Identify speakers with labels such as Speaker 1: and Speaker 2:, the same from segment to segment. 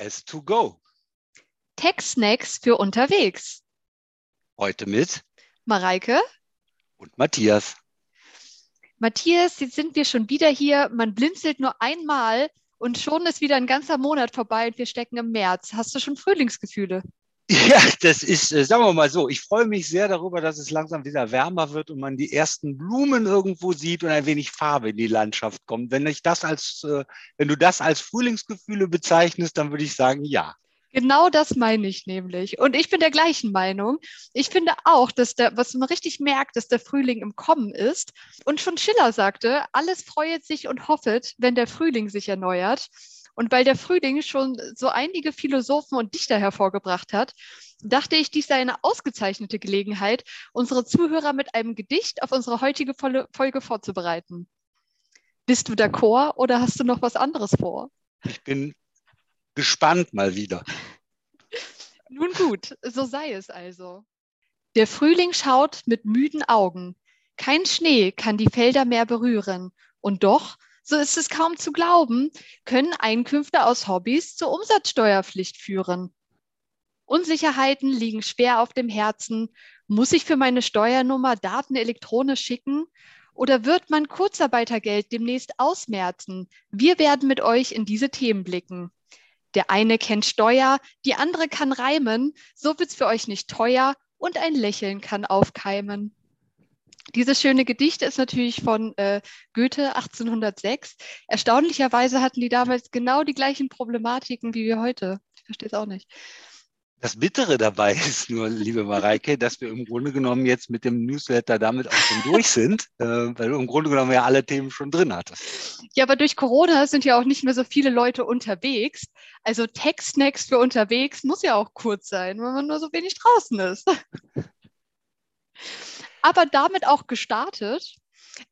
Speaker 1: HS2Go.
Speaker 2: Tech-Snacks für unterwegs.
Speaker 1: Heute mit
Speaker 2: Mareike
Speaker 1: und Matthias.
Speaker 2: Matthias, jetzt sind wir schon wieder hier. Man blinzelt nur einmal und schon ist wieder ein ganzer Monat vorbei und wir stecken im März. Hast du schon Frühlingsgefühle?
Speaker 1: Ja, das ist, äh, sagen wir mal so, ich freue mich sehr darüber, dass es langsam wieder wärmer wird und man die ersten Blumen irgendwo sieht und ein wenig Farbe in die Landschaft kommt. Wenn ich das als, äh, wenn du das als Frühlingsgefühle bezeichnest, dann würde ich sagen, ja.
Speaker 2: Genau das meine ich nämlich. Und ich bin der gleichen Meinung. Ich finde auch, dass der, was man richtig merkt, dass der Frühling im Kommen ist. Und schon Schiller sagte, alles freut sich und hoffet, wenn der Frühling sich erneuert. Und weil der Frühling schon so einige Philosophen und Dichter hervorgebracht hat, dachte ich, dies sei eine ausgezeichnete Gelegenheit, unsere Zuhörer mit einem Gedicht auf unsere heutige Folge vorzubereiten. Bist du d'accord oder hast du noch was anderes vor?
Speaker 1: Ich bin gespannt mal wieder.
Speaker 2: Nun gut, so sei es also. Der Frühling schaut mit müden Augen. Kein Schnee kann die Felder mehr berühren. Und doch so ist es kaum zu glauben, können Einkünfte aus Hobbys zur Umsatzsteuerpflicht führen. Unsicherheiten liegen schwer auf dem Herzen. Muss ich für meine Steuernummer Daten elektronisch schicken? Oder wird mein Kurzarbeitergeld demnächst ausmerzen? Wir werden mit euch in diese Themen blicken. Der eine kennt Steuer, die andere kann reimen. So wird's für euch nicht teuer und ein Lächeln kann aufkeimen. Dieses schöne Gedicht ist natürlich von äh, Goethe 1806. Erstaunlicherweise hatten die damals genau die gleichen Problematiken wie wir heute. Ich verstehe es auch nicht.
Speaker 1: Das Bittere dabei ist nur, liebe Mareike, dass wir im Grunde genommen jetzt mit dem Newsletter damit auch schon durch sind, äh, weil du im Grunde genommen ja alle Themen schon drin hattest.
Speaker 2: Ja, aber durch Corona sind ja auch nicht mehr so viele Leute unterwegs. Also Tech-Snacks für unterwegs muss ja auch kurz sein, wenn man nur so wenig draußen ist. Aber damit auch gestartet.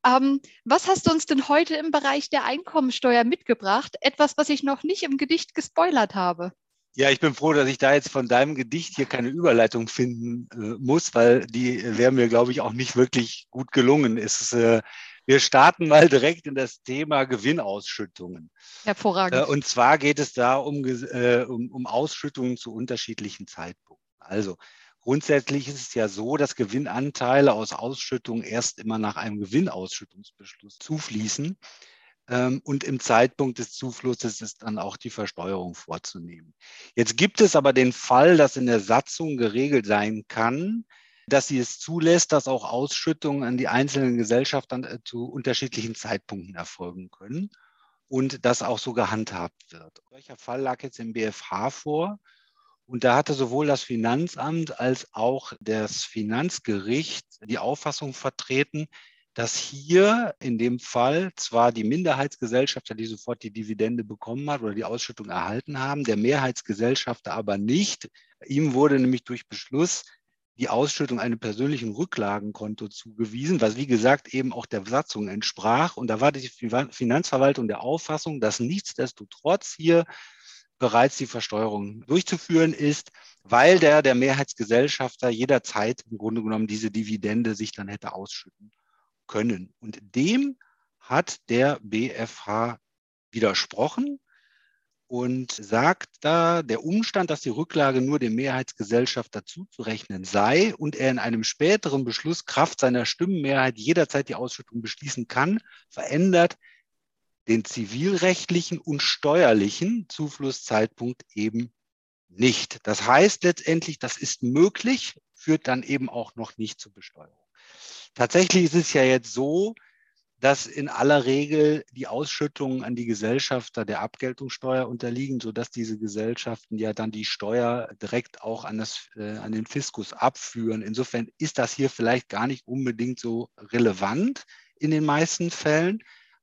Speaker 2: Ähm, was hast du uns denn heute im Bereich der Einkommensteuer mitgebracht? Etwas, was ich noch nicht im Gedicht gespoilert habe.
Speaker 1: Ja, ich bin froh, dass ich da jetzt von deinem Gedicht hier keine Überleitung finden äh, muss, weil die wäre mir, glaube ich, auch nicht wirklich gut gelungen. Es, äh, wir starten mal direkt in das Thema Gewinnausschüttungen.
Speaker 2: Hervorragend.
Speaker 1: Äh, und zwar geht es da um, äh, um, um Ausschüttungen zu unterschiedlichen Zeitpunkten. Also Grundsätzlich ist es ja so, dass Gewinnanteile aus Ausschüttungen erst immer nach einem Gewinnausschüttungsbeschluss zufließen. Ähm, und im Zeitpunkt des Zuflusses ist dann auch die Versteuerung vorzunehmen. Jetzt gibt es aber den Fall, dass in der Satzung geregelt sein kann, dass sie es zulässt, dass auch Ausschüttungen an die einzelnen Gesellschaften äh, zu unterschiedlichen Zeitpunkten erfolgen können und das auch so gehandhabt wird. Welcher Fall lag jetzt im BFH vor? Und da hatte sowohl das Finanzamt als auch das Finanzgericht die Auffassung vertreten, dass hier in dem Fall zwar die Minderheitsgesellschafter, die sofort die Dividende bekommen hat oder die Ausschüttung erhalten haben, der Mehrheitsgesellschafter aber nicht. Ihm wurde nämlich durch Beschluss die Ausschüttung einem persönlichen Rücklagenkonto zugewiesen, was wie gesagt eben auch der Satzung entsprach. Und da war die Finanzverwaltung der Auffassung, dass nichtsdestotrotz hier bereits die Versteuerung durchzuführen ist, weil der, der Mehrheitsgesellschafter jederzeit im Grunde genommen diese Dividende sich dann hätte ausschütten können. Und dem hat der BFH widersprochen und sagt da, der Umstand, dass die Rücklage nur dem Mehrheitsgesellschafter zuzurechnen sei und er in einem späteren Beschluss Kraft seiner Stimmenmehrheit jederzeit die Ausschüttung beschließen kann, verändert den zivilrechtlichen und steuerlichen Zuflusszeitpunkt eben nicht. Das heißt letztendlich, das ist möglich, führt dann eben auch noch nicht zur Besteuerung. Tatsächlich ist es ja jetzt so, dass in aller Regel die Ausschüttungen an die Gesellschafter der Abgeltungssteuer unterliegen, sodass diese Gesellschaften ja dann die Steuer direkt auch an, das, äh, an den Fiskus abführen. Insofern ist das hier vielleicht gar nicht unbedingt so relevant in den meisten Fällen.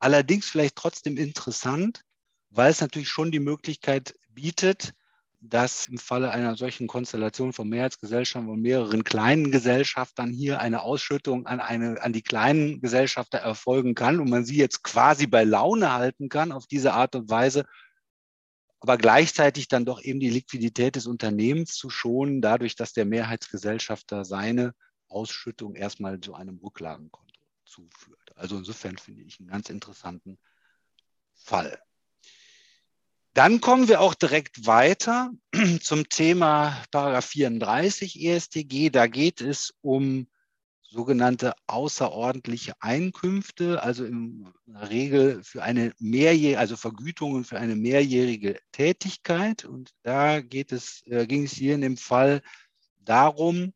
Speaker 1: Allerdings vielleicht trotzdem interessant, weil es natürlich schon die Möglichkeit bietet, dass im Falle einer solchen Konstellation von Mehrheitsgesellschaften und mehreren kleinen Gesellschaftern hier eine Ausschüttung an, eine, an die kleinen Gesellschafter erfolgen kann und man sie jetzt quasi bei Laune halten kann auf diese Art und Weise, aber gleichzeitig dann doch eben die Liquidität des Unternehmens zu schonen, dadurch, dass der Mehrheitsgesellschafter seine Ausschüttung erstmal zu einem Rücklagenkonto zuführt. Also insofern finde ich einen ganz interessanten Fall. Dann kommen wir auch direkt weiter zum Thema Paragraph 34 ESTG. Da geht es um sogenannte außerordentliche Einkünfte, also in der Regel für eine mehrjährige, also Vergütungen für eine mehrjährige Tätigkeit. Und da geht es, äh, ging es hier in dem Fall darum,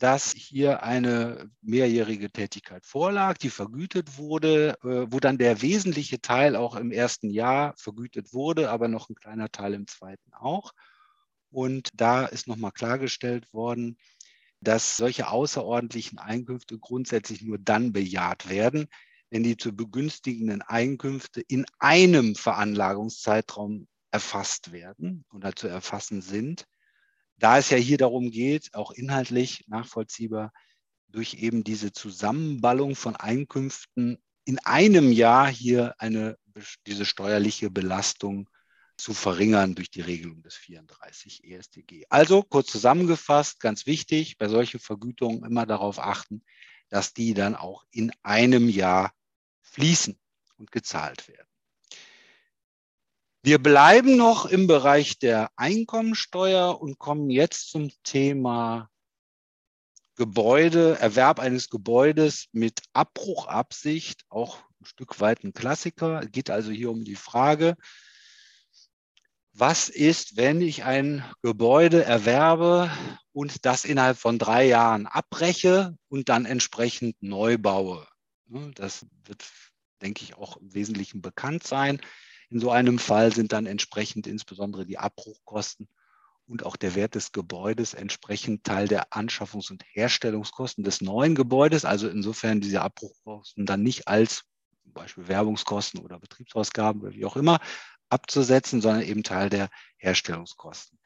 Speaker 1: dass hier eine mehrjährige Tätigkeit vorlag, die vergütet wurde, äh, wo dann der wesentliche Teil auch im ersten Jahr vergütet wurde, aber noch ein kleiner Teil im zweiten auch. Und da ist nochmal klargestellt worden, dass solche außerordentlichen Einkünfte grundsätzlich nur dann bejaht werden, wenn die zu begünstigenden Einkünfte in einem Veranlagungszeitraum erfasst werden oder zu erfassen sind. Da es ja hier darum geht, auch inhaltlich nachvollziehbar, durch eben diese Zusammenballung von Einkünften in einem Jahr hier eine, diese steuerliche Belastung zu verringern durch die Regelung des 34 EStG. Also kurz zusammengefasst, ganz wichtig, bei solchen Vergütungen immer darauf achten, dass die dann auch in einem Jahr fließen und gezahlt werden. Wir bleiben noch im Bereich der Einkommensteuer und kommen jetzt zum Thema Gebäude, Erwerb eines Gebäudes mit Abbruchabsicht, auch ein Stück weit ein Klassiker. Es geht also hier um die Frage, was ist, wenn ich ein Gebäude erwerbe und das innerhalb von drei Jahren abbreche und dann entsprechend neu baue. Das wird, denke ich, auch im Wesentlichen bekannt sein. In so einem Fall sind dann entsprechend insbesondere die Abbruchkosten und auch der Wert des Gebäudes entsprechend Teil der Anschaffungs- und Herstellungskosten des neuen Gebäudes. Also insofern diese Abbruchkosten dann nicht als zum Beispiel Werbungskosten oder Betriebsausgaben oder wie auch immer abzusetzen, sondern eben Teil der Herstellungskosten.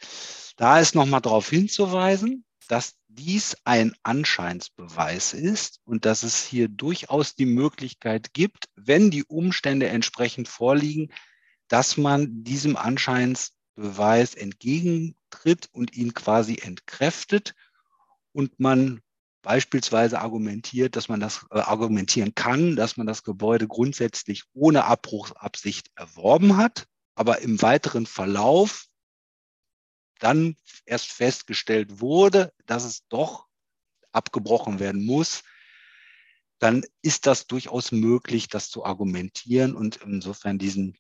Speaker 1: Da ist nochmal darauf hinzuweisen, dass dies ein Anscheinsbeweis ist und dass es hier durchaus die Möglichkeit gibt, wenn die Umstände entsprechend vorliegen, dass man diesem Anscheinsbeweis entgegentritt und ihn quasi entkräftet und man beispielsweise argumentiert, dass man das äh, argumentieren kann, dass man das Gebäude grundsätzlich ohne Abbruchsabsicht erworben hat aber im weiteren Verlauf dann erst festgestellt wurde, dass es doch abgebrochen werden muss, dann ist das durchaus möglich, das zu argumentieren und insofern diesen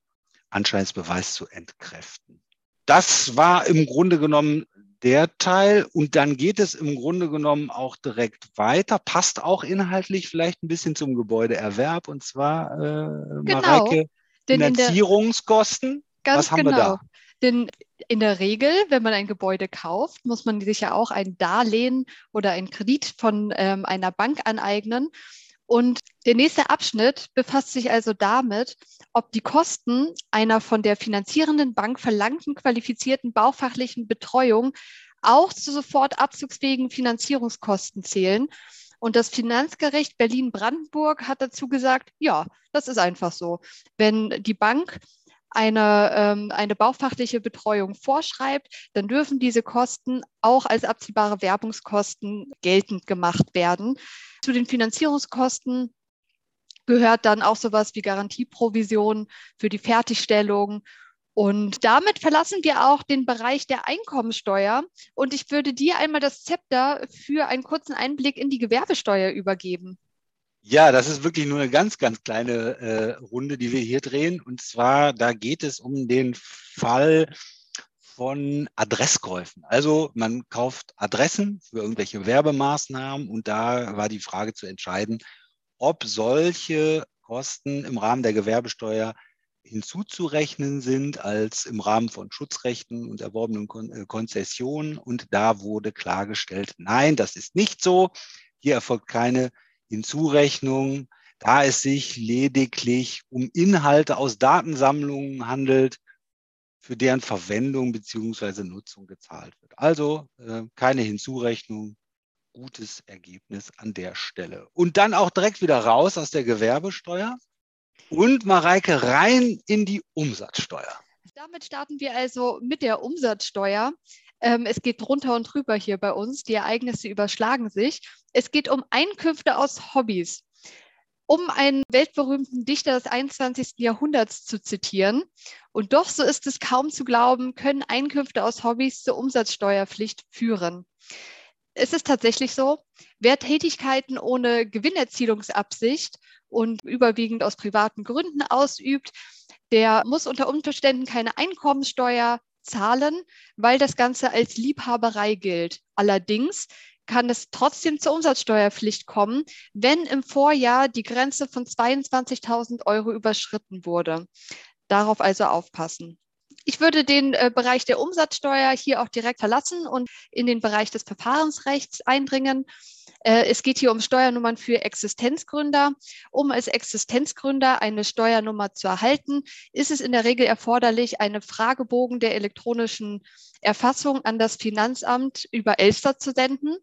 Speaker 1: Anscheinsbeweis zu entkräften. Das war im Grunde genommen der Teil und dann geht es im Grunde genommen auch direkt weiter, passt auch inhaltlich vielleicht ein bisschen zum Gebäudeerwerb und zwar äh, genau. Mareike, Finanzierungskosten.
Speaker 2: Ganz Was haben genau. wir da? Denn in der Regel, wenn man ein Gebäude kauft, muss man sich ja auch ein Darlehen oder einen Kredit von ähm, einer Bank aneignen. Und der nächste Abschnitt befasst sich also damit, ob die Kosten einer von der finanzierenden Bank verlangten qualifizierten baufachlichen Betreuung auch zu sofort abzugsfähigen Finanzierungskosten zählen. Und das Finanzgericht Berlin-Brandenburg hat dazu gesagt, ja, das ist einfach so. Wenn die Bank eine, ähm, eine baufachliche Betreuung vorschreibt, dann dürfen diese Kosten auch als abziehbare Werbungskosten geltend gemacht werden. Zu den Finanzierungskosten gehört dann auch sowas wie Garantieprovision für die Fertigstellung. Und damit verlassen wir auch den Bereich der Einkommensteuer. Und ich würde dir einmal das Zepter für einen kurzen Einblick in die Gewerbesteuer übergeben.
Speaker 1: Ja, das ist wirklich nur eine ganz, ganz kleine äh, Runde, die wir hier drehen. Und zwar, da geht es um den Fall von Adresskäufen. Also man kauft Adressen für irgendwelche Werbemaßnahmen und da war die Frage zu entscheiden, ob solche Kosten im Rahmen der Gewerbesteuer hinzuzurechnen sind als im Rahmen von Schutzrechten und erworbenen Kon äh, Konzessionen. Und da wurde klargestellt, nein, das ist nicht so. Hier erfolgt keine Hinzurechnung, da es sich lediglich um Inhalte aus Datensammlungen handelt, für deren Verwendung bzw. Nutzung gezahlt wird. Also äh, keine Hinzurechnung, gutes Ergebnis an der Stelle. Und dann auch direkt wieder raus aus der Gewerbesteuer und Mareike rein in die Umsatzsteuer.
Speaker 2: Damit starten wir also mit der Umsatzsteuer. Ähm, es geht drunter und drüber hier bei uns. Die Ereignisse überschlagen sich. Es geht um Einkünfte aus Hobbys. um einen weltberühmten Dichter des 21. Jahrhunderts zu zitieren. Und doch, so ist es kaum zu glauben, können Einkünfte aus Hobbys zur Umsatzsteuerpflicht führen. Es ist tatsächlich so, wer Tätigkeiten ohne Gewinnerzielungsabsicht und überwiegend aus privaten Gründen ausübt, der muss unter Umständen keine Einkommenssteuer zahlen, weil das Ganze als Liebhaberei gilt. Allerdings kann es trotzdem zur Umsatzsteuerpflicht kommen, wenn im Vorjahr die Grenze von 22.000 Euro überschritten wurde. Darauf also aufpassen. Ich würde den äh, Bereich der Umsatzsteuer hier auch direkt verlassen und in den Bereich des Verfahrensrechts eindringen. Äh, es geht hier um Steuernummern für Existenzgründer. Um als Existenzgründer eine Steuernummer zu erhalten, ist es in der Regel erforderlich, eine Fragebogen der elektronischen Erfassung an das Finanzamt über Elster zu senden.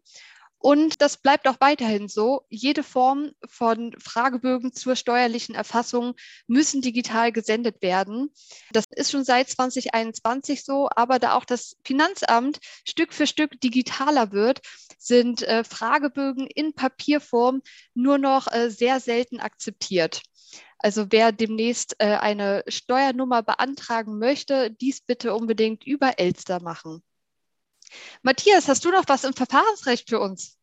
Speaker 2: Und das bleibt auch weiterhin so. Jede Form von Fragebögen zur steuerlichen Erfassung müssen digital gesendet werden. Das ist schon seit 2021 so, aber da auch das Finanzamt Stück für Stück digitaler wird, sind äh, Fragebögen in Papierform nur noch äh, sehr selten akzeptiert. Also wer demnächst äh, eine Steuernummer beantragen möchte, dies bitte unbedingt über Elster machen. Matthias, hast du noch was im Verfahrensrecht für uns?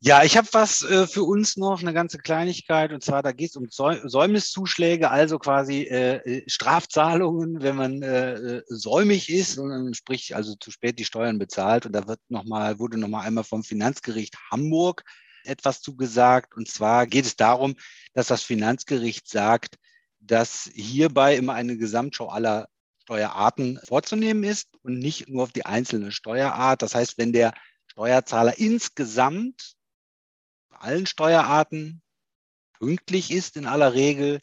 Speaker 1: Ja, ich habe was äh, für uns noch, eine ganze Kleinigkeit, und zwar da geht es um Säumniszuschläge, also quasi äh, äh, Strafzahlungen, wenn man äh, äh, säumig ist und dann sprich also zu spät die Steuern bezahlt. Und da wird noch mal, wurde nochmal einmal vom Finanzgericht Hamburg etwas zugesagt. Und zwar geht es darum, dass das Finanzgericht sagt, dass hierbei immer eine Gesamtschau aller Steuerarten vorzunehmen ist und nicht nur auf die einzelne Steuerart. Das heißt, wenn der Steuerzahler insgesamt bei allen Steuerarten pünktlich ist in aller Regel,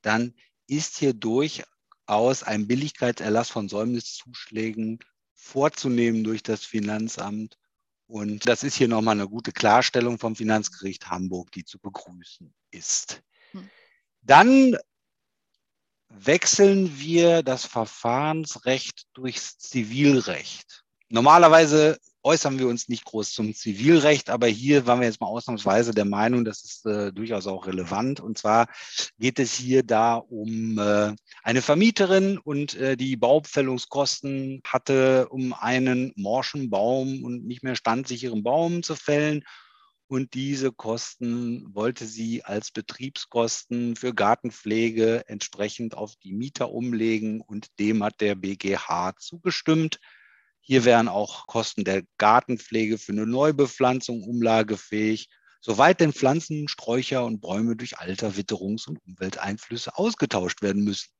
Speaker 1: dann ist hier durchaus ein Billigkeitserlass von Säumniszuschlägen vorzunehmen durch das Finanzamt. Und das ist hier nochmal eine gute Klarstellung vom Finanzgericht Hamburg, die zu begrüßen ist. Hm. Dann wechseln wir das Verfahrensrecht durchs Zivilrecht. Normalerweise äußern wir uns nicht groß zum Zivilrecht, aber hier waren wir jetzt mal ausnahmsweise der Meinung, das ist äh, durchaus auch relevant. Und zwar geht es hier da um äh, eine Vermieterin und äh, die Baupfällungskosten hatte, um einen morschen Baum und nicht mehr standsicheren Baum zu fällen. Und diese Kosten wollte sie als Betriebskosten für Gartenpflege entsprechend auf die Mieter umlegen und dem hat der BGH zugestimmt. Hier wären auch Kosten der Gartenpflege für eine Neubepflanzung umlagefähig, soweit denn Pflanzen, Sträucher und Bäume durch Alter, Witterungs- und Umwelteinflüsse ausgetauscht werden müssen.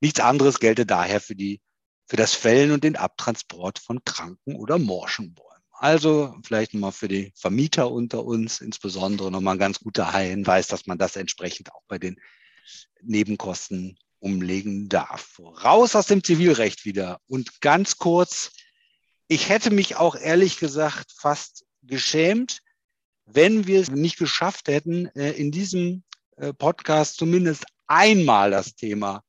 Speaker 1: Nichts anderes gelte daher für, die, für das Fällen und den Abtransport von kranken oder morschen Bäumen. Also vielleicht nochmal für die Vermieter unter uns insbesondere nochmal ein ganz guter Hinweis, dass man das entsprechend auch bei den Nebenkosten umlegen darf. Raus aus dem Zivilrecht wieder. Und ganz kurz, ich hätte mich auch ehrlich gesagt fast geschämt, wenn wir es nicht geschafft hätten, äh, in diesem äh, Podcast zumindest einmal das Thema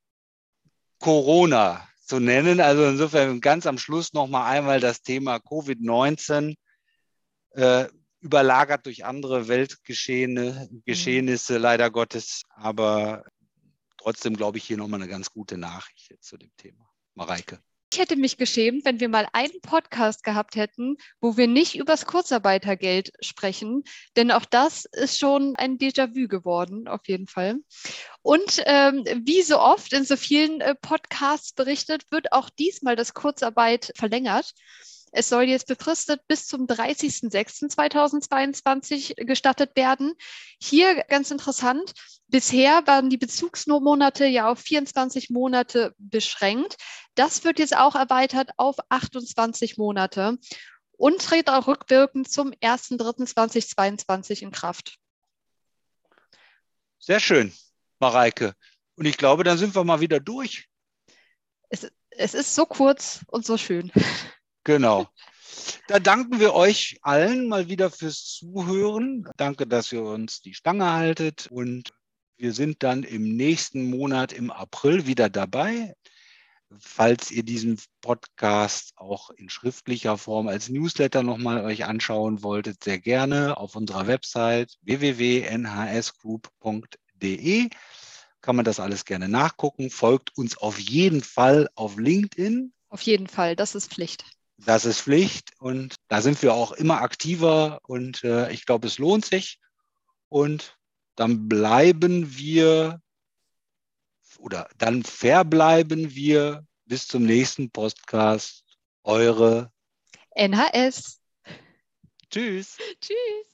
Speaker 1: Corona zu nennen. Also insofern ganz am Schluss nochmal einmal das Thema Covid-19, äh, überlagert durch andere Weltgeschehnisse, Geschehnisse, leider Gottes. Aber trotzdem glaube ich hier nochmal eine ganz gute Nachricht jetzt zu dem Thema. Mareike.
Speaker 2: Ich hätte mich geschämt, wenn wir mal einen Podcast gehabt hätten, wo wir nicht übers Kurzarbeitergeld sprechen, denn auch das ist schon ein Déjà-vu geworden, auf jeden Fall. Und ähm, wie so oft in so vielen äh, Podcasts berichtet, wird auch diesmal das Kurzarbeit verlängert. Es soll jetzt befristet bis zum 30.06.2022 gestattet werden. Hier ganz interessant, bisher waren die Bezugsmonate ja auf 24 Monate beschränkt. Das wird jetzt auch erweitert auf 28 Monate und tritt auch rückwirkend zum 1.03.2022 in Kraft.
Speaker 1: Sehr schön, Mareike. Und ich glaube, dann sind wir mal wieder durch.
Speaker 2: Es, es ist so kurz und so schön.
Speaker 1: Genau. Da danken wir euch allen mal wieder fürs Zuhören. Danke, dass ihr uns die Stange haltet und wir sind dann im nächsten Monat im April wieder dabei. falls ihr diesen Podcast auch in schriftlicher Form als Newsletter nochmal euch anschauen wolltet, sehr gerne auf unserer Website www.nhsgroup.de kann man das alles gerne nachgucken. Folgt uns auf jeden Fall auf LinkedIn.
Speaker 2: Auf jeden Fall, das ist Pflicht.
Speaker 1: Das ist Pflicht und da sind wir auch immer aktiver und äh, ich glaube, es lohnt sich. Und dann bleiben wir oder dann verbleiben wir bis zum nächsten Podcast. Eure
Speaker 2: NHS.
Speaker 1: Tschüss.
Speaker 2: Tschüss.